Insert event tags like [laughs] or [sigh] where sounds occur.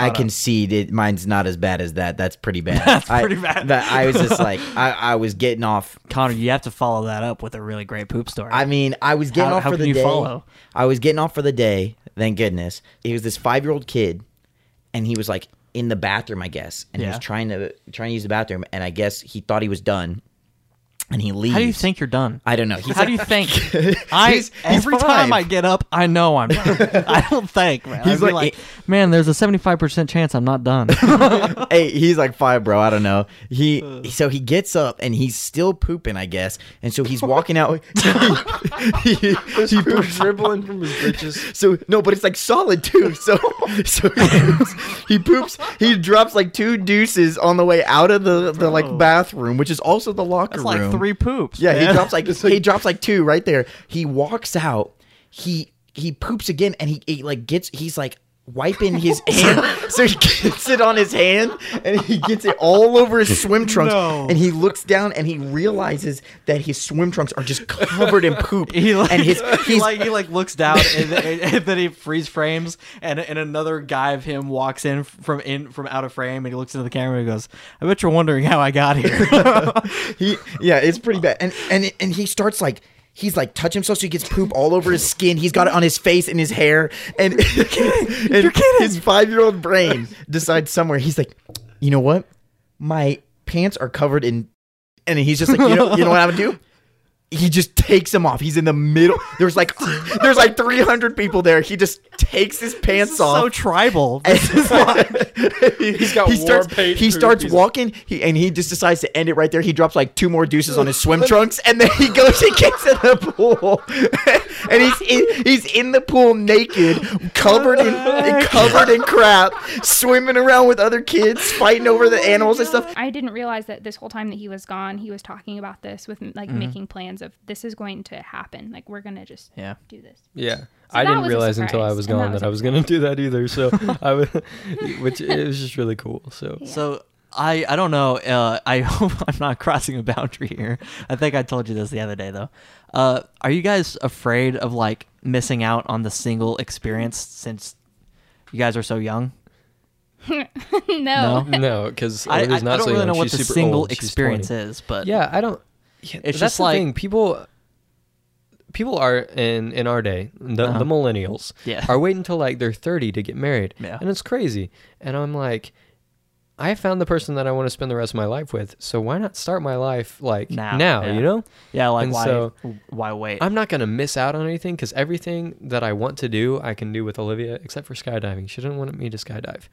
I up. concede it. Mine's not as bad as that. That's pretty bad. [laughs] That's I- pretty bad. That I was just [laughs] like, I, I was getting off. Connor, you have to follow that up with a really great poop story. I mean, I was getting How- off how for can the you day. follow? I was getting off for the day. Thank goodness. He was this five year old kid, and he was like in the bathroom, I guess, and he was trying to trying to use the bathroom, and I guess he thought he was done, and he leaves. How do you think you're done? I don't know. He's How do you think? [laughs] I He's- he's every time. I get up, I know I'm done. [laughs] I don't think, man. He's I'd like- like, eh. man, there's a 75 percent chance I'm not done. [laughs] hey, he's like five, bro. I don't know. He uh. so he gets up and he's still pooping, I guess, and so he's walking out. he, he, he poops. dribbling from his britches. So no, but it's like solid too. So so he poops, he poops. He drops like two deuces on the way out of the the like oh. bathroom, which is also the locker That's like room. Three poops. Yeah, he man. drops like [laughs] he drops like two right there. He walks out. He he poops again, and he, he like gets. He's like wiping his [laughs] hand, so he gets it on his hand, and he gets it all over his swim trunks. No. And he looks down, and he realizes that his swim trunks are just covered in poop. [laughs] He like, and his [laughs] he like he like looks down and, then- and then he freeze frames and and another guy of him walks in from in from out of frame and he looks into the camera and he goes, "I bet you're wondering how I got here." he yeah, it's pretty bad. And and and he starts like he's like touch himself so he gets poop all over his skin. He's got it on his face and his hair. And you're [laughs] kidding. and You're kidding. His five year old brain decides somewhere. He's like, you know what? My pants are covered in and he's just like, you know, you know what I'm gonna do? He just takes him off. He's in the middle. There's like there's like 300 people there. He just takes his pants off. so off. tribal. [laughs] he's got he war starts, paint he starts his- walking he, and he just decides to end it right there he drops like two more deuces on his swim [laughs] trunks and then he goes and gets in the pool [laughs] and he's in, he's in the pool naked covered in covered in crap swimming around with other kids fighting over the animals and stuff I didn't realize that this whole time that he was gone, he was talking about this with like Mm-hmm. making plans of this is going to happen. Like we're gonna just Yeah. do this. Yeah. I didn't realize until I was and that gone was that I a was going to do that either. So [laughs] I would, which it was just really cool. So So I I don't know. Uh, I [laughs] hope I'm not crossing a boundary here. I think I told you this the other day though. Uh, are you guys afraid of like missing out on the single experience since you guys are so young? [laughs] no. No? no, because I, I, I don't so really young. know what She's the single old. Experience is, but Yeah, I don't. Yeah, It's just like- thing. People, people are in in our day, the, Uh-huh. the millennials, Yeah. are waiting until like they're thirty to get married, Yeah. and it's crazy. And I'm like, I found the person that I want to spend the rest of my life with, so why not start my life like Now, now? yeah. You know, yeah, like And why so- why wait? I'm not gonna miss out on anything because everything that I want to do, I can do with Olivia, except for skydiving. She didn't want me to skydive,